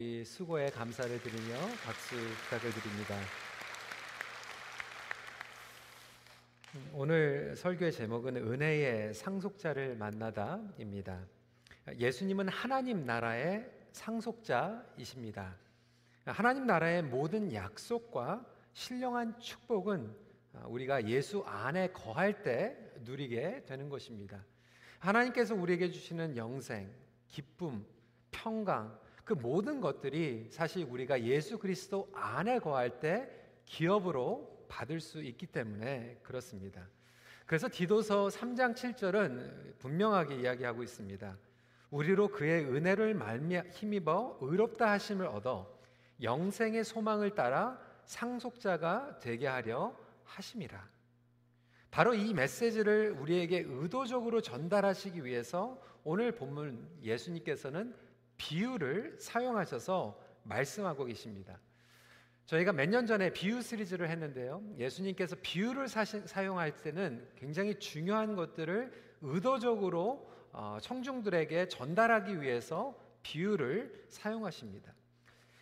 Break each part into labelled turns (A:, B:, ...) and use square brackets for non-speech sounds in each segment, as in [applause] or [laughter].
A: 이 수고에 감사를 드리며 박수 부탁을 드립니다. 오늘 설교의 제목은 은혜의 상속자를 만나다입니다. 예수님은 하나님 나라의 상속자이십니다. 하나님 나라의 모든 약속과 신령한 축복은 우리가 예수 안에 거할 때 누리게 되는 것입니다. 하나님께서 우리에게 주시는 영생, 기쁨, 평강, 그 모든 것들이 사실 우리가 예수 그리스도 안에 거할 때 기업으로 받을 수 있기 때문에 그렇습니다. 그래서 디도서 3장 7절은 분명하게 이야기하고 있습니다. 우리로 그의 은혜를 힘입어 의롭다 하심을 얻어 영생의 소망을 따라 상속자가 되게 하려 하심이라. 바로 이 메시지를 우리에게 의도적으로 전달하시기 위해서 오늘 본문 예수님께서는 비유를 사용하셔서 말씀하고 계십니다. 저희가 몇 년 전에 비유 시리즈를 했는데요. 예수님께서 비유를 사시, 사용할 때는 굉장히 중요한 것들을 의도적으로 어, 청중들에게 전달하기 위해서 비유를 사용하십니다.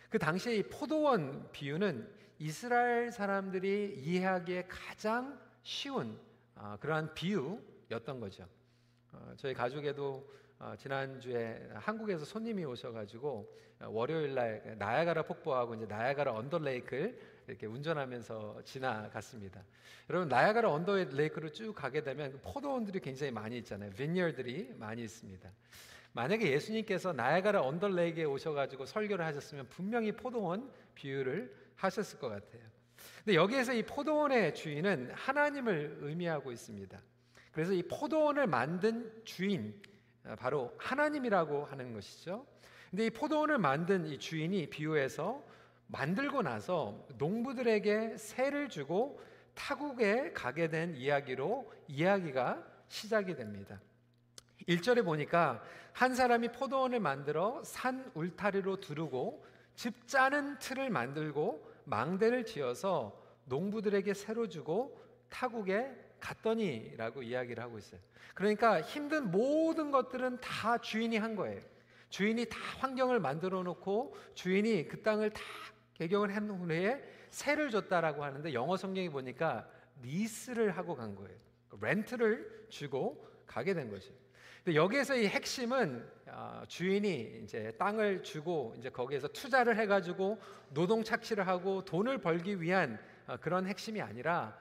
A: 그 당시에 이 포도원 비유는 이스라엘 사람들이 이해하기에 가장 쉬운 어, 그러한 비유였던 거죠. 어, 저희 가족에도 어, 지난주에 한국에서 손님이 오셔가지고 어, 월요일 날 나야가라 폭포하고 이제 나야가라 언더레이크를 이렇게 운전하면서 지나갔습니다. 여러분 나야가라 언더레이크를 쭉 가게 되면 그 포도원들이 굉장히 많이 있잖아요. 빈니얼들이 많이 있습니다. 만약에 예수님께서 나야가라 언더레이크에 오셔가지고 설교를 하셨으면 분명히 포도원 비유를 하셨을 것 같아요. 근데 여기에서 이 포도원의 주인은 하나님을 의미하고 있습니다. 그래서 이 포도원을 만든 주인, 아, 바로 하나님이라고 하는 것이죠. 근데 이 포도원을 만든 이 주인이 비유해서 만들고 나서 농부들에게 세를 주고 타국에 가게 된 이야기로 이야기가 시작이 됩니다. 1절에 보니까 한 사람이 포도원을 만들어 산 울타리로 두르고 집 짜는 틀을 만들고 망대를 지어서 농부들에게 새로 주고 타국에 갔더니 라고 이야기를 하고 있어요. 그러니까 힘든 모든 것들은 다 주인이 한 거예요. 주인이 다 환경을 만들어 놓고 주인이 그 땅을 다 개경을 한 후에 세를 줬다라고 하는데 영어 성경에 보니까 리스를 하고 간 거예요. 렌트를 주고 가게 된 거죠. 근데 여기에서 이 핵심은 아, 주인이 이제 땅을 주고 이제 거기에서 투자를 해가지고 노동 착취를 하고 돈을 벌기 위한 아, 그런 핵심이 아니라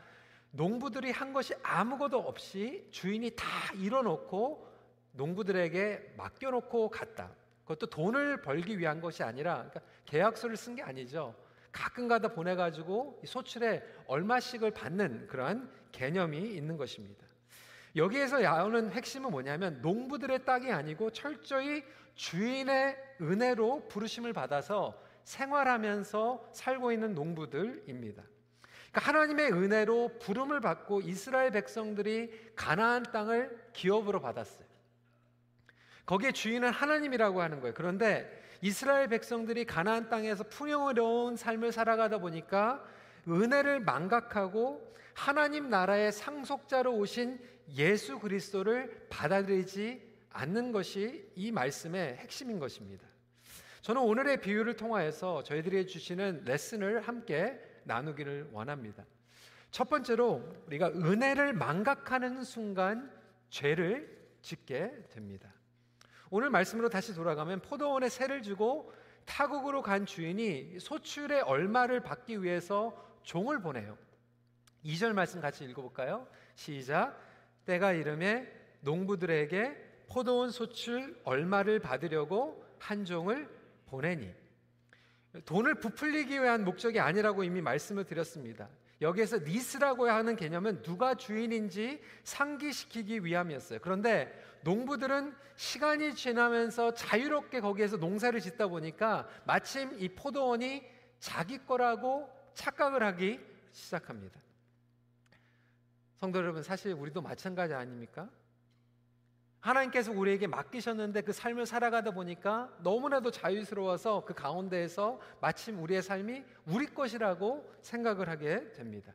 A: 농부들이 한 것이 아무것도 없이 주인이 다 이뤄놓고 농부들에게 맡겨놓고 갔다. 그것도 돈을 벌기 위한 것이 아니라 그러니까 계약서를 쓴 게 아니죠. 가끔가다 보내가지고 소출에 얼마씩을 받는 그러한 개념이 있는 것입니다. 여기에서 나오는 핵심은 뭐냐면 농부들의 땅이 아니고 철저히 주인의 은혜로 부르심을 받아서 생활하면서 살고 있는 농부들입니다. 그러니까 하나님의 은혜로 부름을 받고 이스라엘 백성들이 가나안 땅을 기업으로 받았어요. 거기에 주인은 하나님이라고 하는 거예요. 그런데 이스라엘 백성들이 가나안 땅에서 풍요로운 삶을 살아가다 보니까 은혜를 망각하고 하나님 나라의 상속자로 오신 예수 그리스도를 받아들이지 않는 것이 이 말씀의 핵심인 것입니다. 저는 오늘의 비유를 통하여서 저희들이 주시는 레슨을 함께 나누기를 원합니다. 첫 번째로 우리가 은혜를 망각하는 순간 죄를 짓게 됩니다. 오늘 말씀으로 다시 돌아가면 포도원에 새를 주고 타국으로 간 주인이 소출의 얼마를 받기 위해서 종을 보내요. 2절 말씀 같이 읽어볼까요? 시작. 때가 이름에 농부들에게 포도원 소출 얼마를 받으려고 한 종을 보내니 돈을 부풀리기 위한 목적이 아니라고 이미 말씀을 드렸습니다. 여기에서 니스라고 하는 개념은 누가 주인인지 상기시키기 위함이었어요. 그런데 농부들은 시간이 지나면서 자유롭게 거기에서 농사를 짓다 보니까 마침 이 포도원이 자기 거라고 착각을 하기 시작합니다. 성도 여러분, 사실 우리도 마찬가지 아닙니까? 하나님께서 우리에게 맡기셨는데 그 삶을 살아가다 보니까 너무나도 자유스러워서 그 가운데에서 마침 우리의 삶이 우리 것이라고 생각을 하게 됩니다.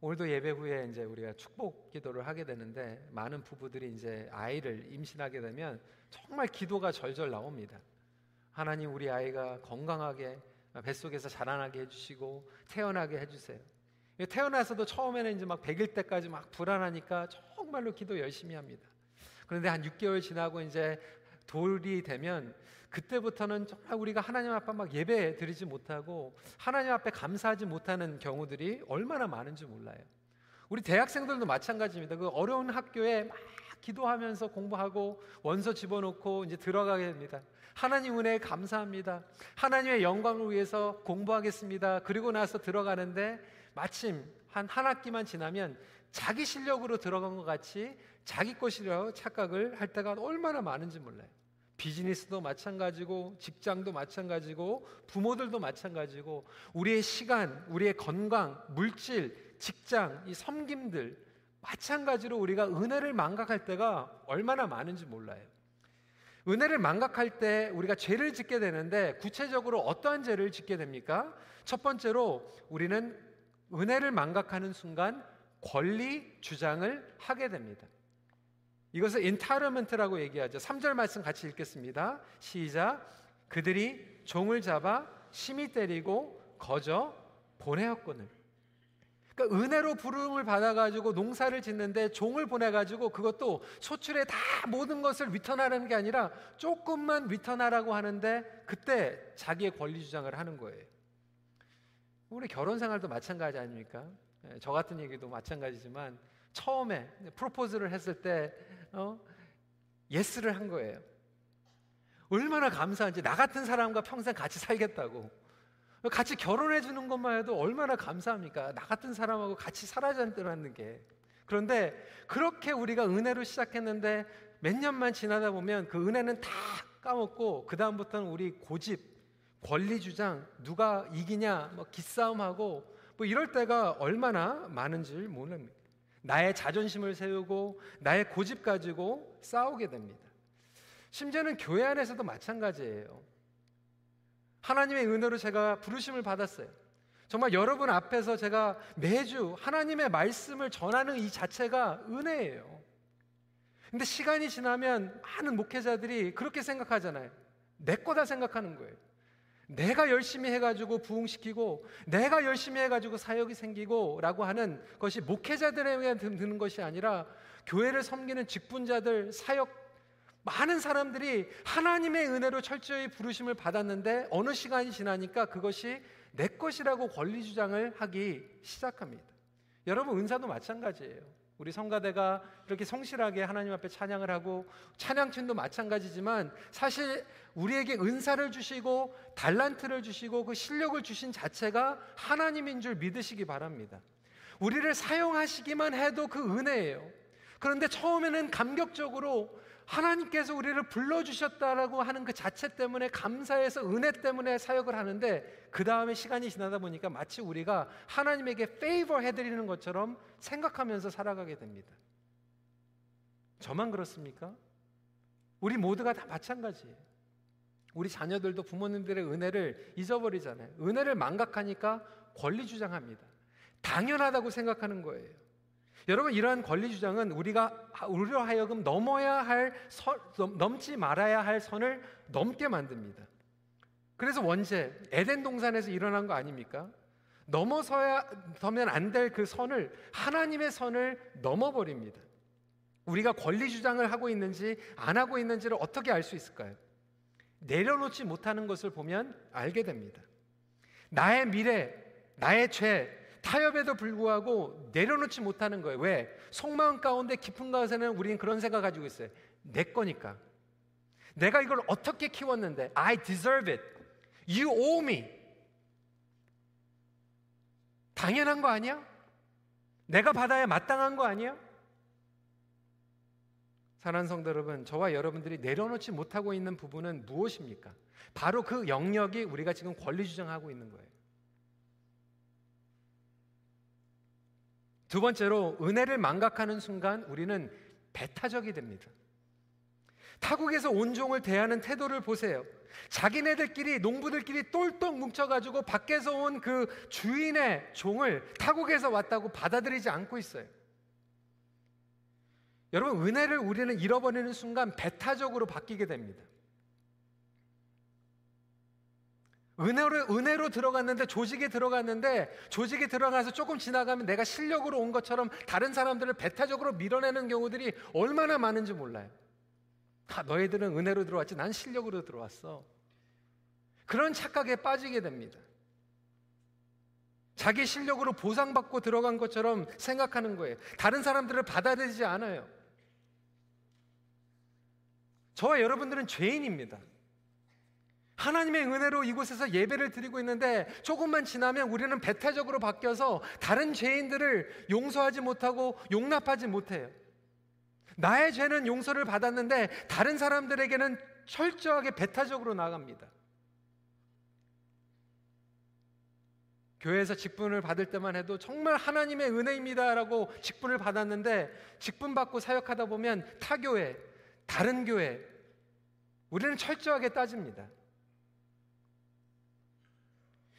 A: 오늘도 예배 후에 이제 우리가 축복 기도를 하게 되는데 많은 부부들이 이제 아이를 임신하게 되면 정말 기도가 절절 나옵니다. 하나님 우리 아이가 건강하게 뱃속에서 자라나게 해주시고 태어나게 해주세요. 태어나서도 처음에는 이제 막 100일 때까지 막 불안하니까 정말로 기도 열심히 합니다. 그런데 한 6개월 지나고 이제 돌이 되면 그때부터는 정말 우리가 하나님 앞에 막 예배 드리지 못하고 하나님 앞에 감사하지 못하는 경우들이 얼마나 많은지 몰라요. 우리 대학생들도 마찬가지입니다. 그 어려운 학교에 막 기도하면서 공부하고 원서 집어넣고 이제 들어가게 됩니다. 하나님 은혜에 감사합니다. 하나님의 영광을 위해서 공부하겠습니다. 그리고 나서 들어가는데 마침 한 한 학기만 지나면 자기 실력으로 들어간 것 같이 자기 것이라고 착각을 할 때가 얼마나 많은지 몰라요. 비즈니스도 마찬가지고 직장도 마찬가지고 부모들도 마찬가지고 우리의 시간, 우리의 건강, 물질, 직장, 이 섬김들 마찬가지로 우리가 은혜를 망각할 때가 얼마나 많은지 몰라요. 은혜를 망각할 때 우리가 죄를 짓게 되는데 구체적으로 어떠한 죄를 짓게 됩니까? 첫 번째로 우리는 은혜를 망각하는 순간 권리 주장을 하게 됩니다. 이것을 entitlement라고 얘기하죠. 3절 말씀 같이 읽겠습니다. 시작. 그들이 종을 잡아 심히 때리고 거저 보내었거늘. 그러니까 은혜로 부름을 받아가지고 농사를 짓는데 종을 보내가지고 그것도 소출에 다 모든 것을 위턴하라는 게 아니라 조금만 위턴하라고 하는데 그때 자기의 권리 주장을 하는 거예요. 우리 결혼 생활도 마찬가지 아닙니까? 예, 저 같은 얘기도 마찬가지지만 처음에 프로포즈를 했을 때 어? 예스를 한 거예요. 얼마나 감사한지 나 같은 사람과 평생 같이 살겠다고 같이 결혼해 주는 것만 해도 얼마나 감사합니까? 나 같은 사람하고 같이 살아자는 게. 그런데 그렇게 우리가 은혜로 시작했는데 몇 년만 지나다 보면 그 은혜는 다 까먹고 그 다음부터는 우리 고집, 권리 주장, 누가 이기냐, 뭐 기싸움하고 뭐 이럴 때가 얼마나 많은지 모릅니다. 나의 자존심을 세우고 나의 고집 가지고 싸우게 됩니다. 심지어는 교회 안에서도 마찬가지예요. 하나님의 은혜로 제가 부르심을 받았어요. 정말 여러분 앞에서 제가 매주 하나님의 말씀을 전하는 이 자체가 은혜예요. 근데 시간이 지나면 많은 목회자들이 그렇게 생각하잖아요. 내 거다 생각하는 거예요. 내가 열심히 해가지고 부흥시키고 내가 열심히 해가지고 사역이 생기고 라고 하는 것이 목회자들에게 드는 것이 아니라 교회를 섬기는 직분자들, 사역 많은 사람들이 하나님의 은혜로 철저히 부르심을 받았는데 어느 시간이 지나니까 그것이 내 것이라고 권리 주장을 하기 시작합니다. 여러분 은사도 마찬가지예요. 우리 성가대가 이렇게 성실하게 하나님 앞에 찬양을 하고 찬양팀도 마찬가지지만 사실 우리에게 은사를 주시고 달란트를 주시고 그 실력을 주신 자체가 하나님인 줄 믿으시기 바랍니다. 우리를 사용하시기만 해도 그 은혜예요. 그런데 처음에는 감격적으로 하나님께서 우리를 불러주셨다라고 하는 그 자체 때문에 감사해서 은혜 때문에 사역을 하는데 그 다음에 시간이 지나다 보니까 마치 우리가 하나님에게 페이버 해드리는 것처럼 생각하면서 살아가게 됩니다. 저만 그렇습니까? 우리 모두가 다 마찬가지예요. 우리 자녀들도 부모님들의 은혜를 잊어버리잖아요. 은혜를 망각하니까 권리 주장합니다. 당연하다고 생각하는 거예요. 여러분 이러한 권리 주장은 우리가 우리로 하여금 넘어야 할 선, 넘지 말아야 할 선을 넘게 만듭니다. 그래서 원죄 에덴 동산에서 일어난 거 아닙니까? 넘어서야 더면 안 될 그 선을 하나님의 선을 넘어버립니다. 우리가 권리 주장을 하고 있는지 안 하고 있는지를 어떻게 알 수 있을까요? 내려놓지 못하는 것을 보면 알게 됩니다. 나의 미래, 나의 죄, 타협에도 불구하고 내려놓지 못하는 거예요. 왜? 속마음 가운데 깊은 가운데는 우리는 그런 생각 가지고 있어요. 내 거니까. 내가 이걸 어떻게 키웠는데 I deserve it. You owe me. 당연한 거 아니야? 내가 받아야 마땅한 거 아니야? 사랑하는 성도 여러분, 저와 여러분들이 내려놓지 못하고 있는 부분은 무엇입니까? 바로 그 영역이 우리가 지금 권리 주장하고 있는 거예요. 두 번째로 은혜를 망각하는 순간 우리는 배타적이 됩니다. 타국에서 온종을 대하는 태도를 보세요. 자기네들끼리 농부들끼리 똘똘 뭉쳐가지고 밖에서 온 그 주인의 종을 타국에서 왔다고 받아들이지 않고 있어요. 여러분 은혜를 우리는 잃어버리는 순간 배타적으로 바뀌게 됩니다. 은혜로, 은혜로 들어갔는데 조직에 들어갔는데 조직에 들어가서 조금 지나가면 내가 실력으로 온 것처럼 다른 사람들을 배타적으로 밀어내는 경우들이 얼마나 많은지 몰라요. 아, 너희들은 은혜로 들어왔지 난 실력으로 들어왔어. 그런 착각에 빠지게 됩니다. 자기 실력으로 보상받고 들어간 것처럼 생각하는 거예요. 다른 사람들을 받아들이지 않아요. 저와 여러분들은 죄인입니다. 하나님의 은혜로 이곳에서 예배를 드리고 있는데 조금만 지나면 우리는 배타적으로 바뀌어서 다른 죄인들을 용서하지 못하고 용납하지 못해요. 나의 죄는 용서를 받았는데 다른 사람들에게는 철저하게 배타적으로 나갑니다. 교회에서 직분을 받을 때만 해도 정말 하나님의 은혜입니다라고 직분을 받았는데 직분 받고 사역하다 보면 타 교회, 다른 교회 우리는 철저하게 따집니다.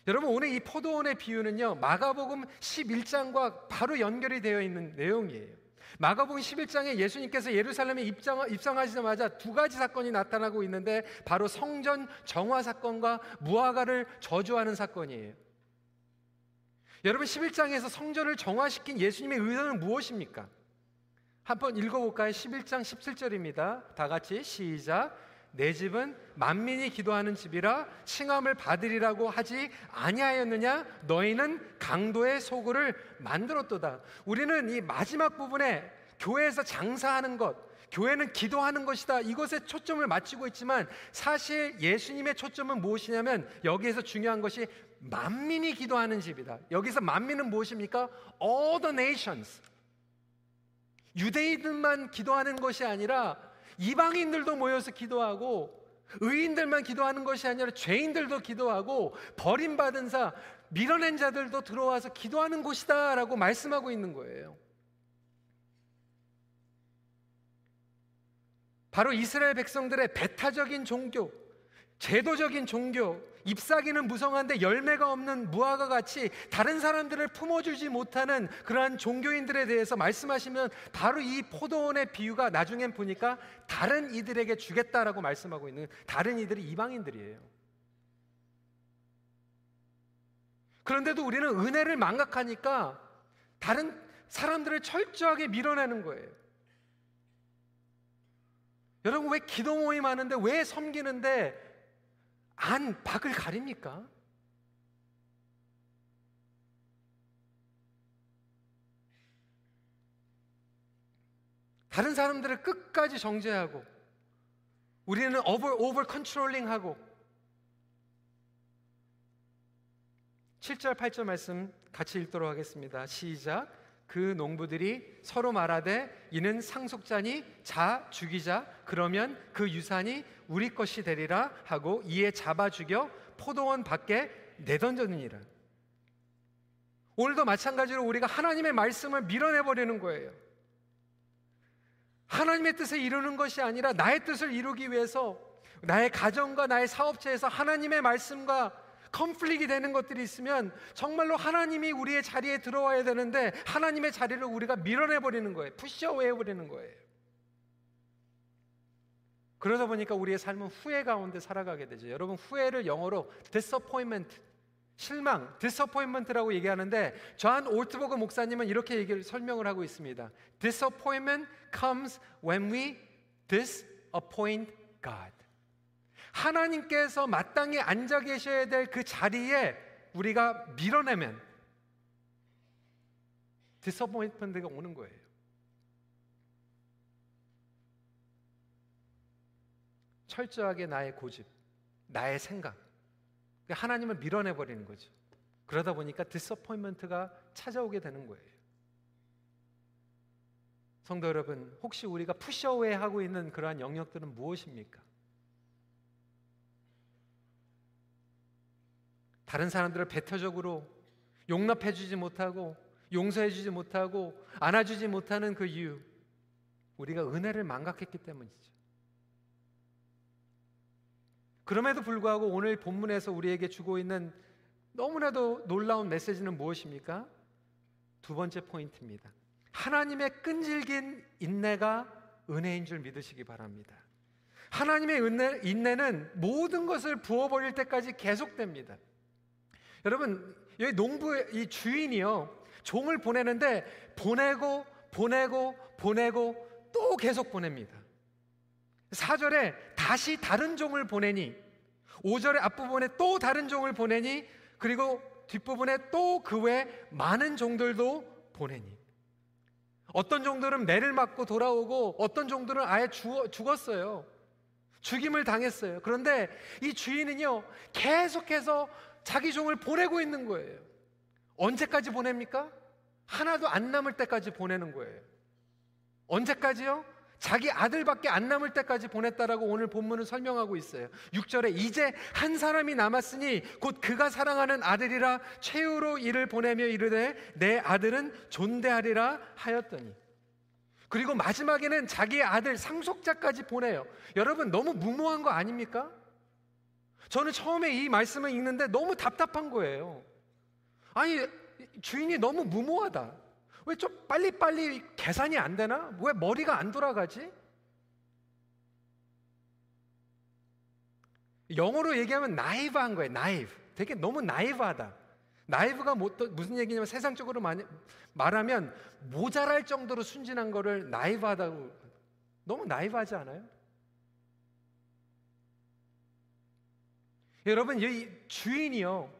A: 여러분 오늘 이 포도원의 비유는요. 마가복음 11장과 바로 연결이 되어 있는 내용이에요. 마가복음 11장에 예수님께서 예루살렘에 입장, 입성하시자마자 두 가지 사건이 나타나고 있는데 바로 성전 정화 사건과 무화과를 저주하는 사건이에요. 여러분 11장에서 성전을 정화시킨 예수님의 의도는 무엇입니까? 한번 읽어볼까요? 11장 17절입니다. 다 같이 시작. 내 집은 만민이 기도하는 집이라 칭함을 받으리라고 하지 아니하였느냐? 너희는 강도의 소굴을 만들었도다. 우리는 이 마지막 부분에 교회에서 장사하는 것 교회는 기도하는 것이다. 이것에 초점을 맞추고 있지만 사실 예수님의 초점은 무엇이냐면 여기에서 중요한 것이 만민이 기도하는 집이다. 여기서 만민은 무엇입니까? All the nations. 유대인들만 기도하는 것이 아니라 이방인들도 모여서 기도하고 의인들만 기도하는 것이 아니라 죄인들도 기도하고 버림받은 자, 밀어낸 자들도 들어와서 기도하는 곳이다라고 말씀하고 있는 거예요. 바로 이스라엘 백성들의 배타적인 종교, 제도적인 종교, 잎사귀는 무성한데 열매가 없는 무화과 같이 다른 사람들을 품어주지 못하는 그러한 종교인들에 대해서 말씀하시면 바로 이 포도원의 비유가 나중엔 보니까 다른 이들에게 주겠다라고 말씀하고 있는 다른 이들이 이방인들이에요. 그런데도 우리는 은혜를 망각하니까 다른 사람들을 철저하게 밀어내는 거예요. 여러분 왜 기도 모임 하는데 왜 섬기는데 안, 박을 가립니까? 다른 사람들을 끝까지 정죄하고 우리는 오버 오버 컨트롤링하고 7절 8절 말씀 같이 읽도록 하겠습니다. 시작. 그 농부들이 서로 말하되 이는 상속자니 자 죽이자 그러면 그 유산이 우리 것이 되리라 하고 이에 잡아 죽여 포도원 밖에 내던졌느니라. 오늘도 마찬가지로 우리가 하나님의 말씀을 밀어내 버리는 거예요. 하나님의 뜻을 이루는 것이 아니라 나의 뜻을 이루기 위해서 나의 가정과 나의 사업체에서 하나님의 말씀과 conflict이 되는 것들이 있으면 정말로 하나님이 우리의 자리에 들어와야 되는데 하나님의 자리를 우리가 밀어내 버리는 거예요. push away해 버리는 거예요. 그러다 보니까 우리의 삶은 후회 가운데 살아가게 되죠. 여러분 후회를 영어로 disappointment 실망, disappointment라고 얘기하는데 존 올트버그 목사님은 이렇게 얘기를 설명을 하고 있습니다. Disappointment comes when we disappoint God. 하나님께서 마땅히 앉아 계셔야 될 그 자리에 우리가 밀어내면 disappoint가 오는 거예요. 철저하게 나의 고집, 나의 생각, 하나님을 밀어내 버리는 거죠. 그러다 보니까 disappoint가 찾아오게 되는 거예요. 성도 여러분, 혹시 우리가 푸셔웨 하고 있는 그러한 영역들은 무엇입니까? 다른 사람들을 배타적으로 용납해 주지 못하고 용서해 주지 못하고 안아주지 못하는 그 이유 우리가 은혜를 망각했기 때문이죠. 그럼에도 불구하고 오늘 본문에서 우리에게 주고 있는 너무나도 놀라운 메시지는 무엇입니까? 두 번째 포인트입니다. 하나님의 끈질긴 인내가 은혜인 줄 믿으시기 바랍니다. 하나님의 은혜, 인내는 모든 것을 부어버릴 때까지 계속됩니다. 여러분, 여기 농부의 이 주인이요. 종을 보내는데 보내고 보내고 보내고 또 계속 보냅니다. 4절에 다시 다른 종을 보내니 5절의 앞부분에 또 다른 종을 보내니 그리고 뒷부분에 또 그 외 많은 종들도 보내니 어떤 종들은 매를 맞고 돌아오고 어떤 종들은 아예 죽었어요. 죽임을 당했어요. 그런데 이 주인은요, 계속해서 자기 종을 보내고 있는 거예요. 언제까지 보냅니까? 하나도 안 남을 때까지 보내는 거예요. 언제까지요? 자기 아들밖에 안 남을 때까지 보냈다라고 오늘 본문은 설명하고 있어요. 6절에 이제 한 사람이 남았으니 곧 그가 사랑하는 아들이라 최후로 이를 보내며 이르되 내 아들은 존대하리라 하였더니 그리고 마지막에는 자기의 아들 상속자까지 보내요. 여러분 너무 무모한 거 아닙니까? 저는 처음에 이 말씀을 읽는데 너무 답답한 거예요. 아니 주인이 너무 무모하다. 왜 좀 빨리빨리 계산이 안 되나? 왜 머리가 안 돌아가지? 영어로 얘기하면 나이브한 거예요. 나이브. 되게 너무 나이브하다. 나이브가 뭐 무슨 얘기냐면 세상적으로 많이 말하면 모자랄 정도로 순진한 거를 나이브하다고 너무 나이브하지 않아요? 여러분 이 주인이요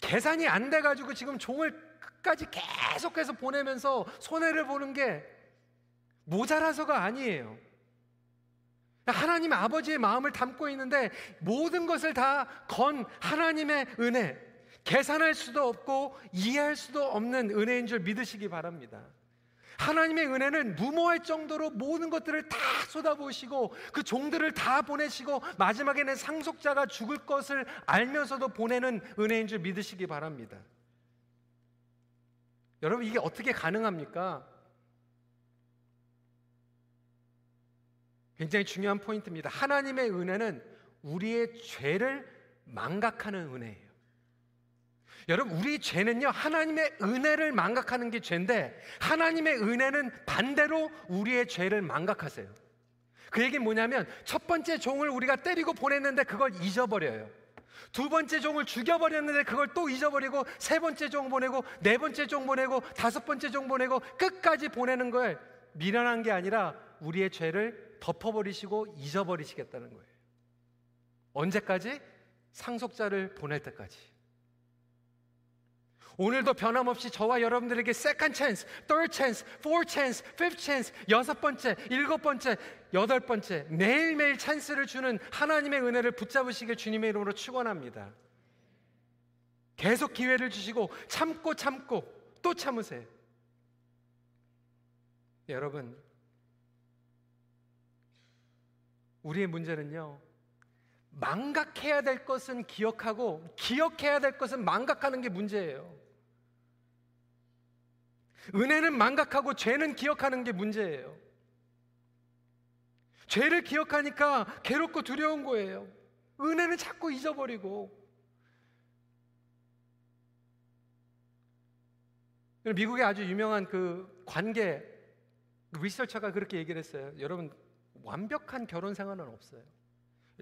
A: 계산이 안 돼가지고 지금 종을 끝까지 계속해서 보내면서 손해를 보는 게 모자라서가 아니에요. 하나님 아버지의 마음을 담고 있는데 모든 것을 다 건 하나님의 은혜, 계산할 수도 없고 이해할 수도 없는 은혜인 줄 믿으시기 바랍니다. 하나님의 은혜는 무모할 정도로 모든 것들을 다 쏟아부으시고 그 종들을 다 보내시고 마지막에는 상속자가 죽을 것을 알면서도 보내는 은혜인 줄 믿으시기 바랍니다. 여러분 이게 어떻게 가능합니까? 굉장히 중요한 포인트입니다. 하나님의 은혜는 우리의 죄를 망각하는 은혜예요. 여러분, 우리 죄는요, 하나님의 은혜를 망각하는 게 죄인데, 하나님의 은혜는 반대로 우리의 죄를 망각하세요. 그 얘기는 뭐냐면, 첫 번째 종을 우리가 때리고 보냈는데 그걸 잊어버려요. 두 번째 종을 죽여버렸는데 그걸 또 잊어버리고, 세 번째 종 보내고, 네 번째 종 보내고, 다섯 번째 종 보내고, 끝까지 보내는 걸 미련한 게 아니라 우리의 죄를 덮어버리시고 잊어버리시겠다는 거예요. 언제까지? 상속자를 보낼 때까지. 오늘도 변함없이 저와 여러분들에게 second chance, third chance, fourth chance, fifth chance, 여섯 번째, 일곱 번째, 여덟 번째 매일매일 찬스를 주는 하나님의 은혜를 붙잡으시길 주님의 이름으로 축원합니다. 계속 기회를 주시고 참고 참고 또 참으세요. 여러분 우리의 문제는요. 망각해야 될 것은 기억하고 기억해야 될 것은 망각하는 게 문제예요. 은혜는 망각하고 죄는 기억하는 게 문제예요. 죄를 기억하니까 괴롭고 두려운 거예요. 은혜는 자꾸 잊어버리고. 미국의 아주 유명한 그 관계 리서처가 그렇게 얘기를 했어요. 여러분 완벽한 결혼 생활은 없어요.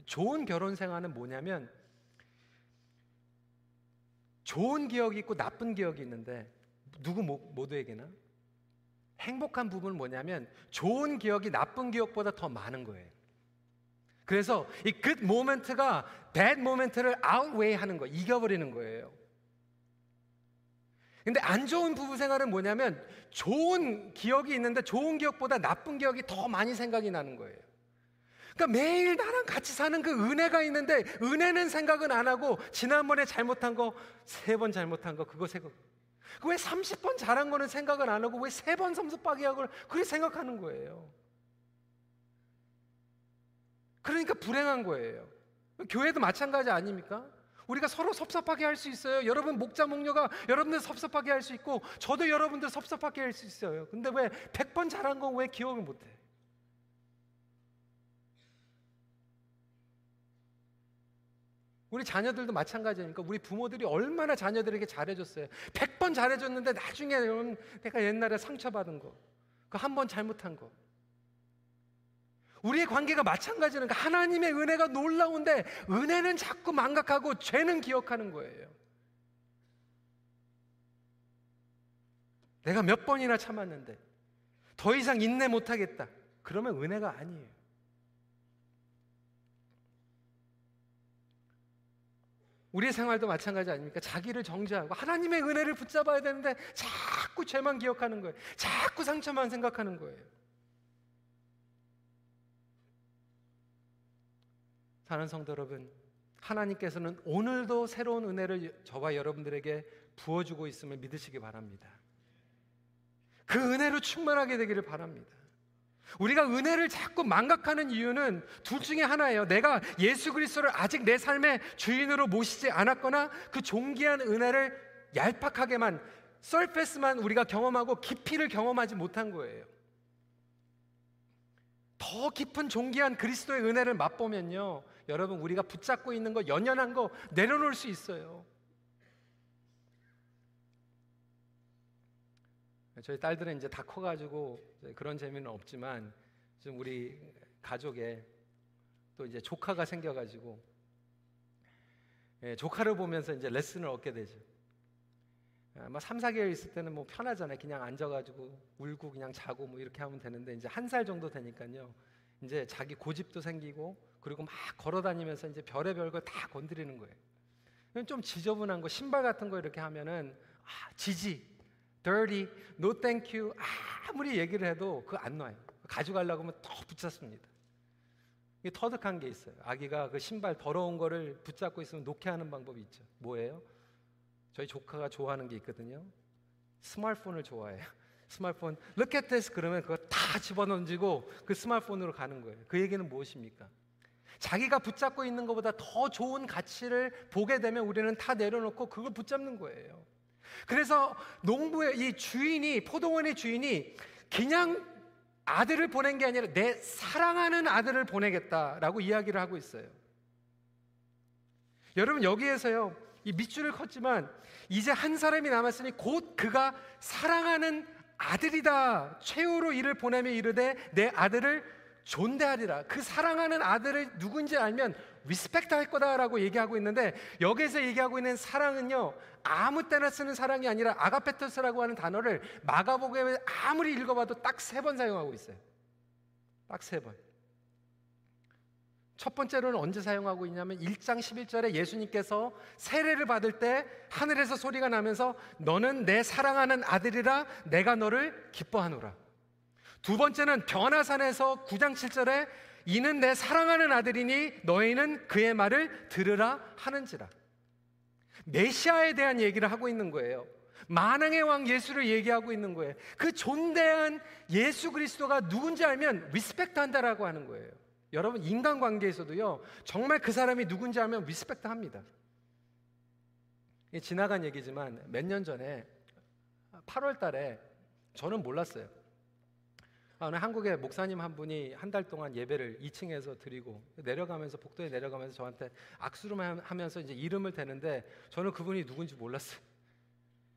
A: 좋은 결혼 생활은 뭐냐면 좋은 기억이 있고 나쁜 기억이 있는데 누구 모두에게나 행복한 부분은 뭐냐면 좋은 기억이 나쁜 기억보다 더 많은 거예요. 그래서 이 good moment가 bad moment를 outweigh 하는 거, 이겨버리는 거예요. 근데 안 좋은 부부 생활은 뭐냐면 좋은 기억이 있는데 좋은 기억보다 나쁜 기억이 더 많이 생각이 나는 거예요. 그러니까 매일 나랑 같이 사는 그 은혜가 있는데 은혜는 생각은 안 하고 지난번에 잘못한 거 세 번 잘못한 거 그거 생각 왜 30번 잘한 거는 생각을 안 하고 왜세번 섬습하게 하고 그렇게 생각하는 거예요. 그러니까 불행한 거예요. 교회도 마찬가지 아닙니까? 우리가 서로 섭섭하게 할 수 있어요. 여러분 목자 목녀가 여러분들 섭섭하게 할 수 있고 저도 여러분들 섭섭하게 할 수 있어요. 근데 왜 100번 잘한 거왜 기억을 못 해? 우리 자녀들도 마찬가지니까 우리 부모들이 얼마나 자녀들에게 잘해줬어요. 100번 잘해줬는데 나중에 내가 옛날에 상처받은 거, 그 한 번 잘못한 거. 우리의 관계가 마찬가지는 하나님의 은혜가 놀라운데 은혜는 자꾸 망각하고 죄는 기억하는 거예요. 내가 몇 번이나 참았는데 더 이상 인내 못하겠다. 그러면 은혜가 아니에요. 우리의 생활도 마찬가지 아닙니까? 자기를 정죄하고 하나님의 은혜를 붙잡아야 되는데 자꾸 죄만 기억하는 거예요. 자꾸 상처만 생각하는 거예요. 사는 성도 여러분, 하나님께서는 오늘도 새로운 은혜를 저와 여러분들에게 부어주고 있음을 믿으시기 바랍니다. 그 은혜로 충만하게 되기를 바랍니다. 우리가 은혜를 자꾸 망각하는 이유는 둘 중에 하나예요. 내가 예수 그리스도를 아직 내 삶의 주인으로 모시지 않았거나 그 존귀한 은혜를 얄팍하게만 썰페스만 우리가 경험하고 깊이를 경험하지 못한 거예요. 더 깊은 존귀한 그리스도의 은혜를 맛보면요. 여러분 우리가 붙잡고 있는 거 연연한 거 내려놓을 수 있어요. 저희 딸들은 이제 다 커가지고 그런 재미는 없지만 좀 우리 가족에 또 이제 조카가 생겨가지고 예, 조카를 보면서 이제 레슨을 얻게 되죠. 아마 3, 4개월 있을 때는 뭐 편하잖아요. 그냥 앉아가지고 울고 그냥 자고 뭐 이렇게 하면 되는데 이제 한 살 정도 되니까요. 이제 자기 고집도 생기고 그리고 막 걸어다니면서 이제 별의별 걸 다 건드리는 거예요. 좀 지저분한 거 신발 같은 거 이렇게 하면은 아, 지지 dirty, no thank you 아무리 얘기를 해도 그거 안 놔요. 가져가려고 하면 더 붙잡습니다. 이게 터득한 게 있어요. 아기가 그 신발 더러운 거를 붙잡고 있으면 놓게 하는 방법이 있죠. 뭐예요? 저희 조카가 좋아하는 게 있거든요. 스마트폰을 좋아해요. [laughs] 스마트폰, look at this 그러면 그거 다 집어던지고 그 스마트폰으로 가는 거예요. 그 얘기는 무엇입니까? 자기가 붙잡고 있는 것보다 더 좋은 가치를 보게 되면 우리는 다 내려놓고 그걸 붙잡는 거예요. 그래서 농부의 이 주인이 포도원의 주인이 그냥 아들을 보낸 게 아니라 내 사랑하는 아들을 보내겠다라고 이야기를 하고 있어요. 여러분 여기에서요. 이 밑줄을 컸지만 이제 한 사람이 남았으니 곧 그가 사랑하는 아들이다. 최후로 이를 보내며 이르되 내 아들을 존대하리라. 그 사랑하는 아들을 누군지 알면 respect 할 거다라고 얘기하고 있는데 여기에서 얘기하고 있는 사랑은요. 아무 때나 쓰는 사랑이 아니라 아가페토스라고 하는 단어를 마가복음에 아무리 읽어봐도 딱 세 번 사용하고 있어요. 딱 세 번. 첫 번째로는 언제 사용하고 있냐면 1장 11절에 예수님께서 세례를 받을 때 하늘에서 소리가 나면서 너는 내 사랑하는 아들이라 내가 너를 기뻐하노라. 두 번째는 변화산에서 9장 7절에 이는 내 사랑하는 아들이니 너희는 그의 말을 들으라 하는지라. 메시아에 대한 얘기를 하고 있는 거예요. 만왕의 왕 예수를 얘기하고 있는 거예요. 그 존대한 예수 그리스도가 누군지 알면 respect 한다라고 하는 거예요. 여러분 인간 관계에서도요. 정말 그 사람이 누군지 알면 respect 합니다. 지나간 얘기지만 몇 년 전에 8월 달에 저는 몰랐어요. 어느 한국의 목사님 한 분이 한 달 동안 예배를 2층에서 드리고 내려가면서 복도에 내려가면서 저한테 악수를 하면서 이제 이름을 대는데 저는 그분이 누군지 몰랐어요.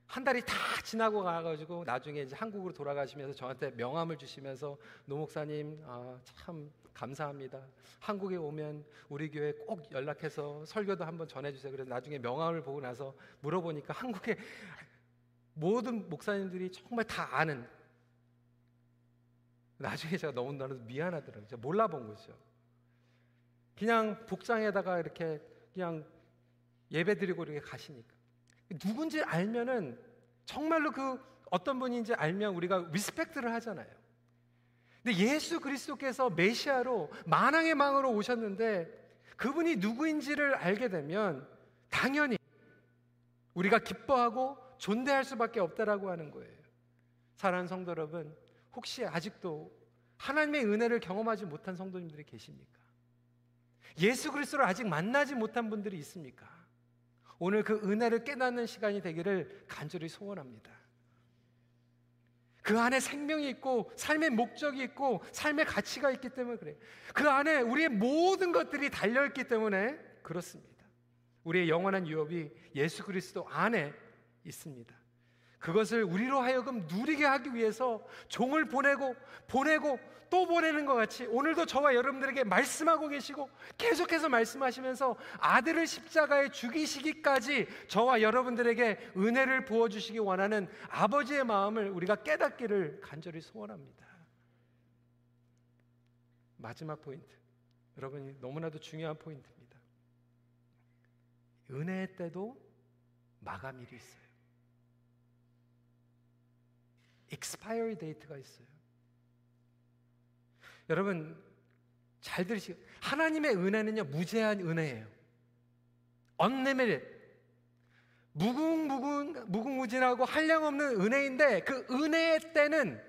A: 한 달이 다 지나고 가가지고 나중에 이제 한국으로 돌아가시면서 저한테 명함을 주시면서 노 목사님 아, 참 감사합니다. 한국에 오면 우리 교회 꼭 연락해서 설교도 한번 전해주세요. 그래서 나중에 명함을 보고 나서 물어보니까 한국의 모든 목사님들이 정말 다 아는 나중에 제가 너무너무 미안하더라고요. 제가 몰라본 거죠. 그냥 복장에다가 이렇게 그냥 예배 드리고 이렇게 가시니까. 누군지 알면은 정말로 그 어떤 분인지 알면 우리가 respect를 하잖아요. 근데 예수 그리스도께서 메시아로 만왕의 왕으로 오셨는데 그분이 누구인지를 알게 되면 당연히 우리가 기뻐하고 존대할 수밖에 없다라고 하는 거예요. 사랑하는 성도 여러분, 혹시 아직도 하나님의 은혜를 경험하지 못한 성도님들이 계십니까? 예수 그리스도를 아직 만나지 못한 분들이 있습니까? 오늘 그 은혜를 깨닫는 시간이 되기를 간절히 소원합니다. 그 안에 생명이 있고 삶의 목적이 있고 삶의 가치가 있기 때문에 그래요. 그 안에 우리의 모든 것들이 달려 있기 때문에 그렇습니다. 우리의 영원한 유업이 예수 그리스도 안에 있습니다. 그것을 우리로 하여금 누리게 하기 위해서 종을 보내고 보내고 또 보내는 것 같이 오늘도 저와 여러분들에게 말씀하고 계시고 계속해서 말씀하시면서 아들을 십자가에 죽이시기까지 저와 여러분들에게 은혜를 부어 주시기 원하는 아버지의 마음을 우리가 깨닫기를 간절히 소원합니다. 마지막 포인트. 여러분 너무나도 중요한 포인트입니다. 은혜 때도 마감일이 있어요. Expiry date가 있어요. 여러분 잘 들으시고 하나님의 은혜는요 무제한 은혜예요. 언리미ted 무궁무궁 무궁무진하고 한량없는 은혜인데 그 은혜의 때는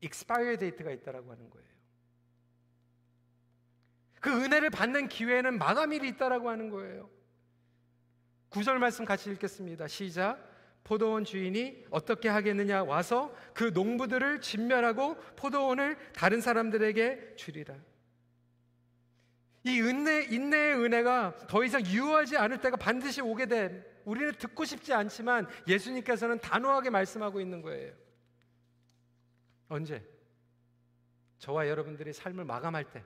A: expiry date가 있다라고 하는 거예요. 그 은혜를 받는 기회에는 마감일이 있다라고 하는 거예요. 구절 말씀 같이 읽겠습니다. 시작. 포도원 주인이 어떻게 하겠느냐 와서 그 농부들을 진멸하고 포도원을 다른 사람들에게 주리라. 이 은혜, 인내의 은혜가 더 이상 유효하지 않을 때가 반드시 오게 돼. 우리는 듣고 싶지 않지만 예수님께서는 단호하게 말씀하고 있는 거예요. 언제? 저와 여러분들이 삶을 마감할 때.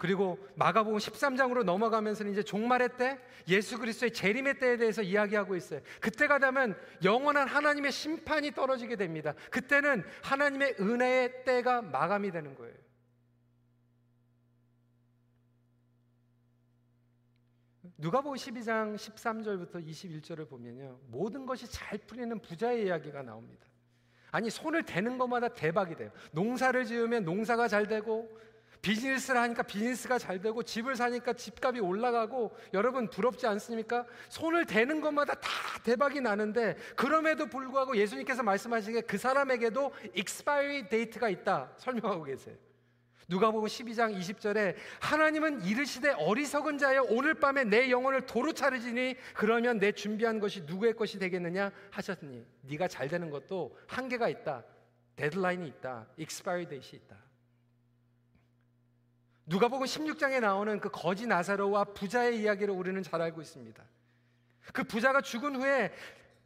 A: 그리고 마가복음 13장으로 넘어가면서는 이제 종말의 때 예수 그리스도의 재림의 때에 대해서 이야기하고 있어요. 그때가 되면 영원한 하나님의 심판이 떨어지게 됩니다. 그때는 하나님의 은혜의 때가 마감이 되는 거예요. 누가복음 12장 13절부터 21절을 보면요. 모든 것이 잘 풀리는 부자의 이야기가 나옵니다. 아니 손을 대는 것마다 대박이 돼요. 농사를 지으면 농사가 잘 되고 비즈니스를 하니까 비즈니스가 잘 되고 집을 사니까 집값이 올라가고 여러분 부럽지 않습니까? 손을 대는 것마다 다 대박이 나는데 그럼에도 불구하고 예수님께서 말씀하시기에 그 사람에게도 expiry date가 있다 설명하고 계세요. 누가복음 12장 20절에 하나님은 이르시되 어리석은 자여 오늘 밤에 내 영혼을 도로 차르지니 그러면 내 준비한 것이 누구의 것이 되겠느냐 하셨으니 네가 잘 되는 것도 한계가 있다. 데드라인이 있다. expiry date이 있다. 누가복음 16장에 나오는 그 거지 나사로와 부자의 이야기를 우리는 잘 알고 있습니다. 그 부자가 죽은 후에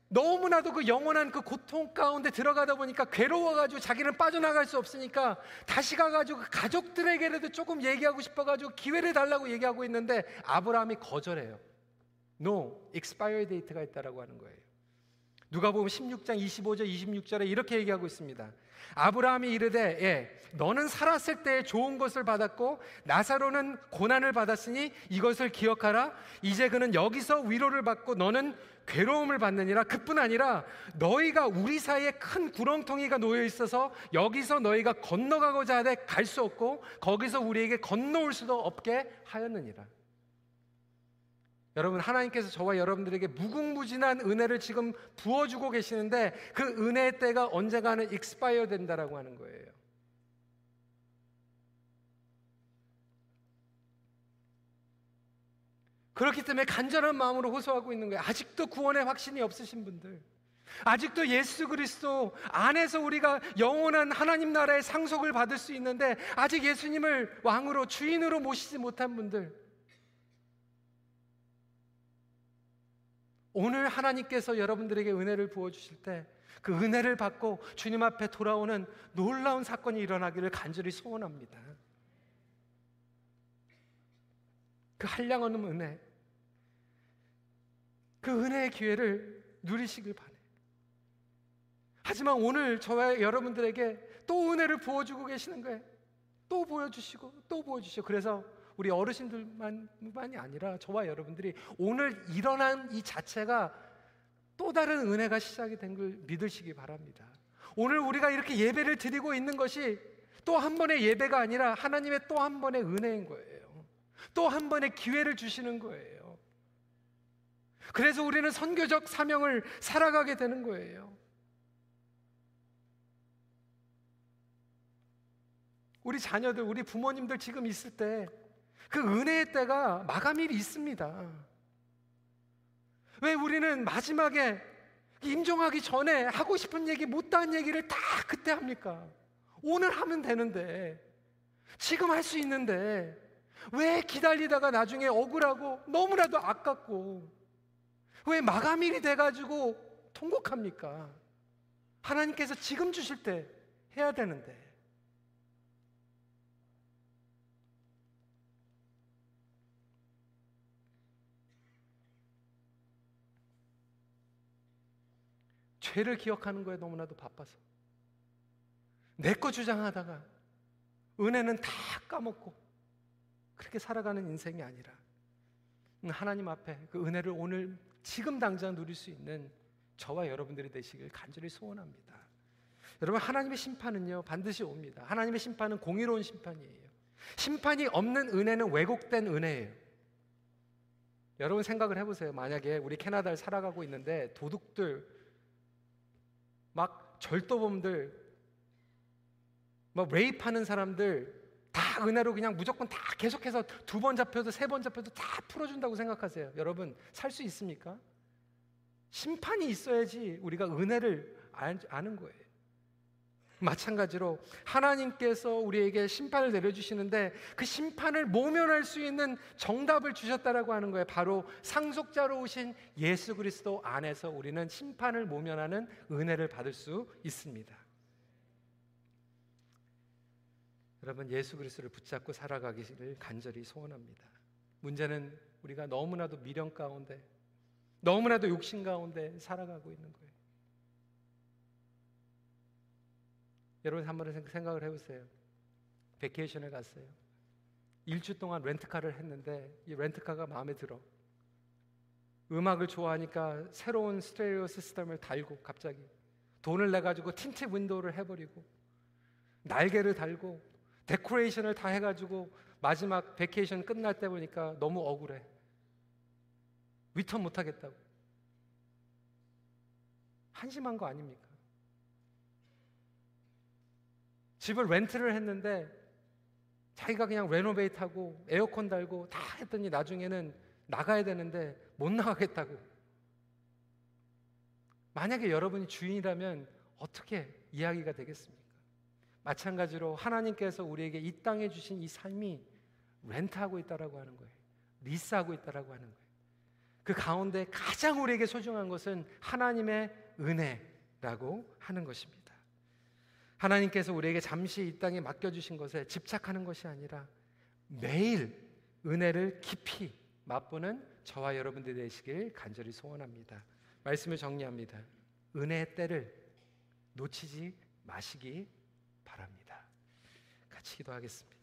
A: 너무나도 그 영원한 그 고통 가운데 들어가다 보니까 괴로워가지고 자기는 빠져나갈 수 없으니까 다시 가가지고 그 가족들에게라도 조금 얘기하고 싶어가지고 기회를 달라고 얘기하고 있는데 아브라함이 거절해요. No, expiry date가 있다라고 하는 거예요. 누가 보면 16장 25절 26절에 이렇게 얘기하고 있습니다. 아브라함이 이르되 예 너는 살았을 때 좋은 것을 받았고 나사로는 고난을 받았으니 이것을 기억하라. 이제 그는 여기서 위로를 받고 너는 괴로움을 받느니라. 그뿐 아니라 너희가 우리 사이에 큰 구렁텅이가 놓여 있어서 여기서 너희가 건너가고자 하되 갈 수 없고 거기서 우리에게 건너올 수도 없게 하였느니라 여러분 하나님께서 저와 여러분들에게 무궁무진한 은혜를 지금 부어주고 계시는데 그 은혜의 때가 언젠가는 익스파이어 된다라고 하는 거예요. 그렇기 때문에 간절한 마음으로 호소하고 있는 거예요. 아직도 구원의 확신이 없으신 분들, 아직도 예수 그리스도 안에서 우리가 영원한 하나님 나라의 상속을 받을 수 있는데 아직 예수님을 왕으로 주인으로 모시지 못한 분들, 오늘 하나님께서 여러분들에게 은혜를 부어 주실 때 그 은혜를 받고 주님 앞에 돌아오는 놀라운 사건이 일어나기를 간절히 소원합니다. 그 한량 없는 은혜, 그 은혜의 기회를 누리시길 바래. 하지만 오늘 저와 여러분들에게 또 은혜를 부어주고 계시는 거예요. 또 보여주시고 또 보여주시고 그래서 우리 어르신들만만이 아니라 저와 여러분들이 오늘 일어난 이 자체가 또 다른 은혜가 시작이 된 걸 믿으시기 바랍니다. 오늘 우리가 이렇게 예배를 드리고 있는 것이 또 한 번의 예배가 아니라 하나님의 또 한 번의 은혜인 거예요. 또 한 번의 기회를 주시는 거예요. 그래서 우리는 선교적 사명을 살아가게 되는 거예요. 우리 자녀들, 우리 부모님들 지금 있을 때 그 은혜의 때가 마감일이 있습니다. 왜 우리는 마지막에 임종하기 전에 하고 싶은 얘기, 못다한 얘기를 다 그때 합니까? 오늘 하면 되는데, 지금 할 수 있는데, 왜 기다리다가 나중에 억울하고 너무나도 아깝고, 왜 마감일이 돼가지고 통곡합니까? 하나님께서 지금 주실 때 해야 되는데. 죄를 기억하는 거에 너무나도 바빠서. 내 거 주장하다가 은혜는 다 까먹고 그렇게 살아가는 인생이 아니라 하나님 앞에 그 은혜를 오늘 지금 당장 누릴 수 있는 저와 여러분들이 되시길 간절히 소원합니다. 여러분 하나님의 심판은요 반드시 옵니다. 하나님의 심판은 공의로운 심판이에요. 심판이 없는 은혜는 왜곡된 은혜예요. 여러분 생각을 해보세요. 만약에 우리 캐나다를 살아가고 있는데 도둑들, 막 절도범들, 막 레이프하는 사람들 다 은혜로 그냥 무조건 다 계속해서 두 번 잡혀도 세 번 잡혀도 다 풀어준다고 생각하세요. 여러분 살 수 있습니까? 심판이 있어야지 우리가 은혜를 아는 거예요. 마찬가지로 하나님께서 우리에게 심판을 내려주시는데 그 심판을 모면할 수 있는 정답을 주셨다라고 하는 거예요. 바로 상속자로 오신 예수 그리스도 안에서 우리는 심판을 모면하는 은혜를 받을 수 있습니다. 여러분 예수 그리스도를 붙잡고 살아가기를 간절히 소원합니다. 문제는 우리가 너무나도 미련 가운데 너무나도 욕심 가운데 살아가고 있는 거예요. 여러분 한번 생각을 해보세요. vacation을 갔어요. 일주 동안 렌트카를 했는데 이 렌트카가 마음에 들어. 음악을 좋아하니까 새로운 스테레오 시스템을 달고 갑자기 돈을 내 가지고 tint window를 해버리고 날개를 달고 데코레이션을 다 해가지고 마지막 vacation 끝날 때 보니까 너무 억울해. return 못하겠다고. 한심한 거 아닙니까? 집을 렌트를 했는데 자기가 그냥 renovate하고 에어컨 달고 다 했더니 나중에는 나가야 되는데 못 나가겠다고. 만약에 여러분이 주인이라면 어떻게 이야기가 되겠습니까? 마찬가지로 하나님께서 우리에게 이 땅에 주신 이 삶이 렌트하고 있다라고 하는 거예요. 리스하고 있다라고 하는 거예요. 그 가운데 가장 우리에게 소중한 것은 하나님의 은혜라고 하는 것입니다. 하나님께서 우리에게 잠시 이 땅에 맡겨주신 것에 집착하는 것이 아니라 매일 은혜를 깊이 맛보는 저와 여러분들 되시길 간절히 소원합니다. 말씀을 정리합니다. 은혜의 때를 놓치지 마시기 바랍니다. 같이 기도하겠습니다.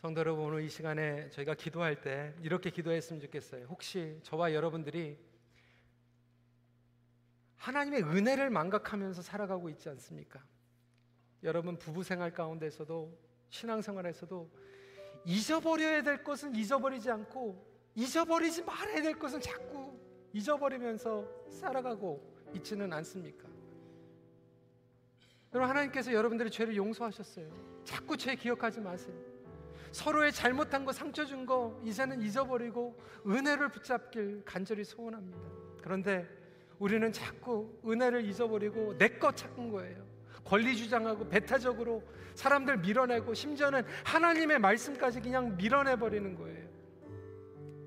A: 성도 여러분 오늘 이 시간에 저희가 기도할 때 이렇게 기도했으면 좋겠어요. 혹시 저와 여러분들이 하나님의 은혜를 망각하면서 살아가고 있지 않습니까? 여러분 부부 생활 가운데서도 신앙 생활에서도 잊어버려야 될 것은 잊어버리지 않고 잊어버리지 말아야 될 것은 자꾸 잊어버리면서 살아가고 있지는 않습니까? 여러분 하나님께서 여러분들의 죄를 용서하셨어요. 자꾸 죄 기억하지 마세요. 서로의 잘못한 거 상처 준 거 이제는 잊어버리고 은혜를 붙잡길 간절히 소원합니다. 그런데 우리는 자꾸 은혜를 잊어버리고 내 것 찾은 거예요. 권리 주장하고 배타적으로 사람들 밀어내고 심지어는 하나님의 말씀까지 그냥 밀어내 버리는 거예요.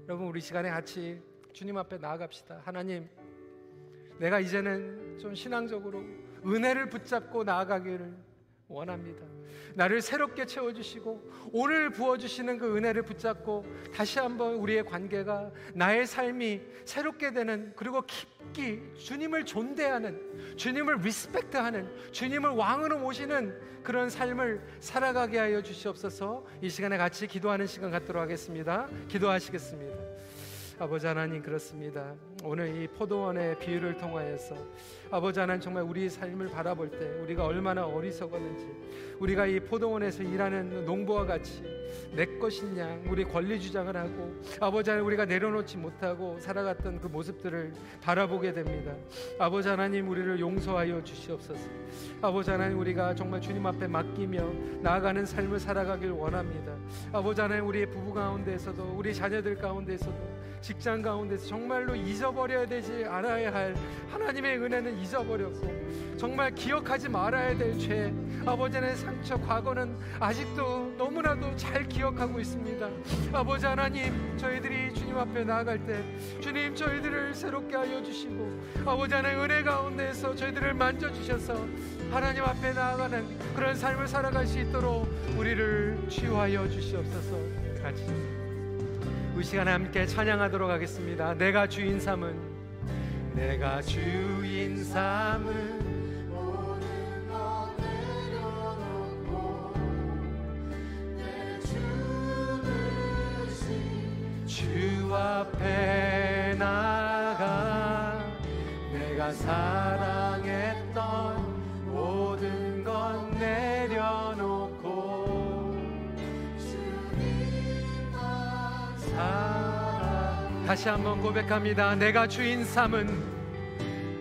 A: 여러분 우리 시간에 같이 주님 앞에 나아갑시다. 하나님 내가 이제는 좀 신앙적으로 은혜를 붙잡고 나아가기를 원합니다. 나를 새롭게 채워주시고 오늘 부어주시는 그 은혜를 붙잡고 다시 한번 우리의 관계가 나의 삶이 새롭게 되는 그리고 깊기 주님을 존대하는 주님을 리스펙트하는 주님을 왕으로 모시는 그런 삶을 살아가게 하여 주시옵소서 이 시간에 같이 기도하는 시간 갖도록 하겠습니다. 기도하시겠습니다. 아버지 하나님 그렇습니다. 오늘 이 포도원의 비유를 통하여서 아버지 하나님 정말 우리 삶을 바라볼 때 우리가 얼마나 어리석었는지 우리가 이 포도원에서 일하는 농부와 같이 내 것인 양 우리 권리 주장을 하고 아버지 하나님 우리가 내려놓지 못하고 살아갔던 그 모습들을 바라보게 됩니다. 아버지 하나님 우리를 용서하여 주시옵소서. 아버지 하나님 우리가 정말 주님 앞에 맡기며 나아가는 삶을 살아가길 원합니다. 아버지 하나님 우리의 부부 가운데서도 우리 자녀들 가운데서도 직장 가운데서 정말로 잊어 잊어버려야 되지 않아야 할 하나님의 은혜는 잊어버렸고 정말 기억하지 말아야 될 죄, 아버지의 상처, 과거는 아직도 너무나도 잘 기억하고 있습니다. 아버지 하나님, 저희들이 주님 앞에 나아갈 때 주님 저희들을 새롭게 하여 주시고 아버지 하나님 은혜 가운데에서 저희들을 만져 주셔서 하나님 앞에 나아가는 그런 삶을 살아갈 수 있도록 우리를 치유하여 주시옵소서. 같이 이 시간에 함께 찬양하도록 하겠습니다. 내가 주인 삼은 내가 주인 삼은 앞에 나가 내가 사랑했던 모든 것 내려놓고 사랑. 다시 한번 고백합니다. 내가 주인 삼은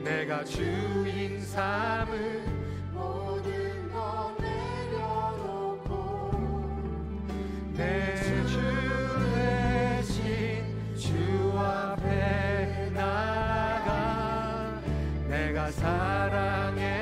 A: 내가 주인 삼은
B: 모든 것 내려놓고
A: 내 내가 사랑했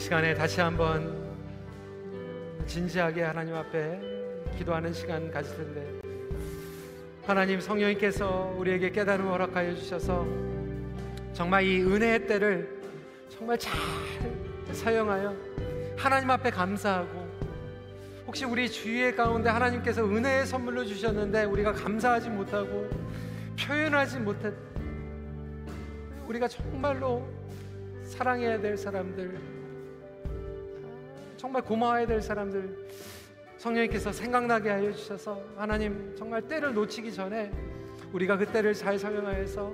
A: 시간에 다시 한번 진지하게 하나님 앞에 기도하는 시간 가질 텐데 하나님 성령님께서 우리에게 깨달음을 허락하여 주셔서 정말 이 은혜의 때를 정말 잘 사용하여 하나님 앞에 감사하고 혹시 우리 주위의 가운데 하나님께서 은혜의 선물로 주셨는데 우리가 감사하지 못하고 표현하지 못했 우리가 정말로 사랑해야 될 사람들 정말 고마워야 될 사람들 성령님께서 생각나게 하여 주셔서 하나님 정말 때를 놓치기 전에 우리가 그 때를 잘 사용하여서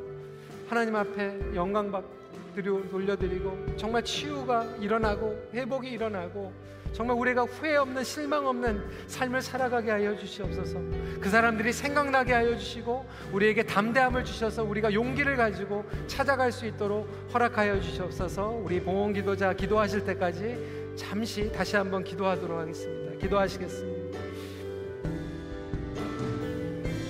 A: 하나님 앞에 영광 받드려 돌려드리고 정말 치유가 일어나고 회복이 일어나고 정말 우리가 후회 없는 실망 없는 삶을 살아가게 하여 주시옵소서. 그 사람들이 생각나게 하여 주시고 우리에게 담대함을 주셔서 우리가 용기를 가지고 찾아갈 수 있도록 허락하여 주시옵소서. 우리 봉헌 기도자 기도하실 때까지 잠시 다시 한번 기도하도록 하겠습니다. 기도하시겠습니다.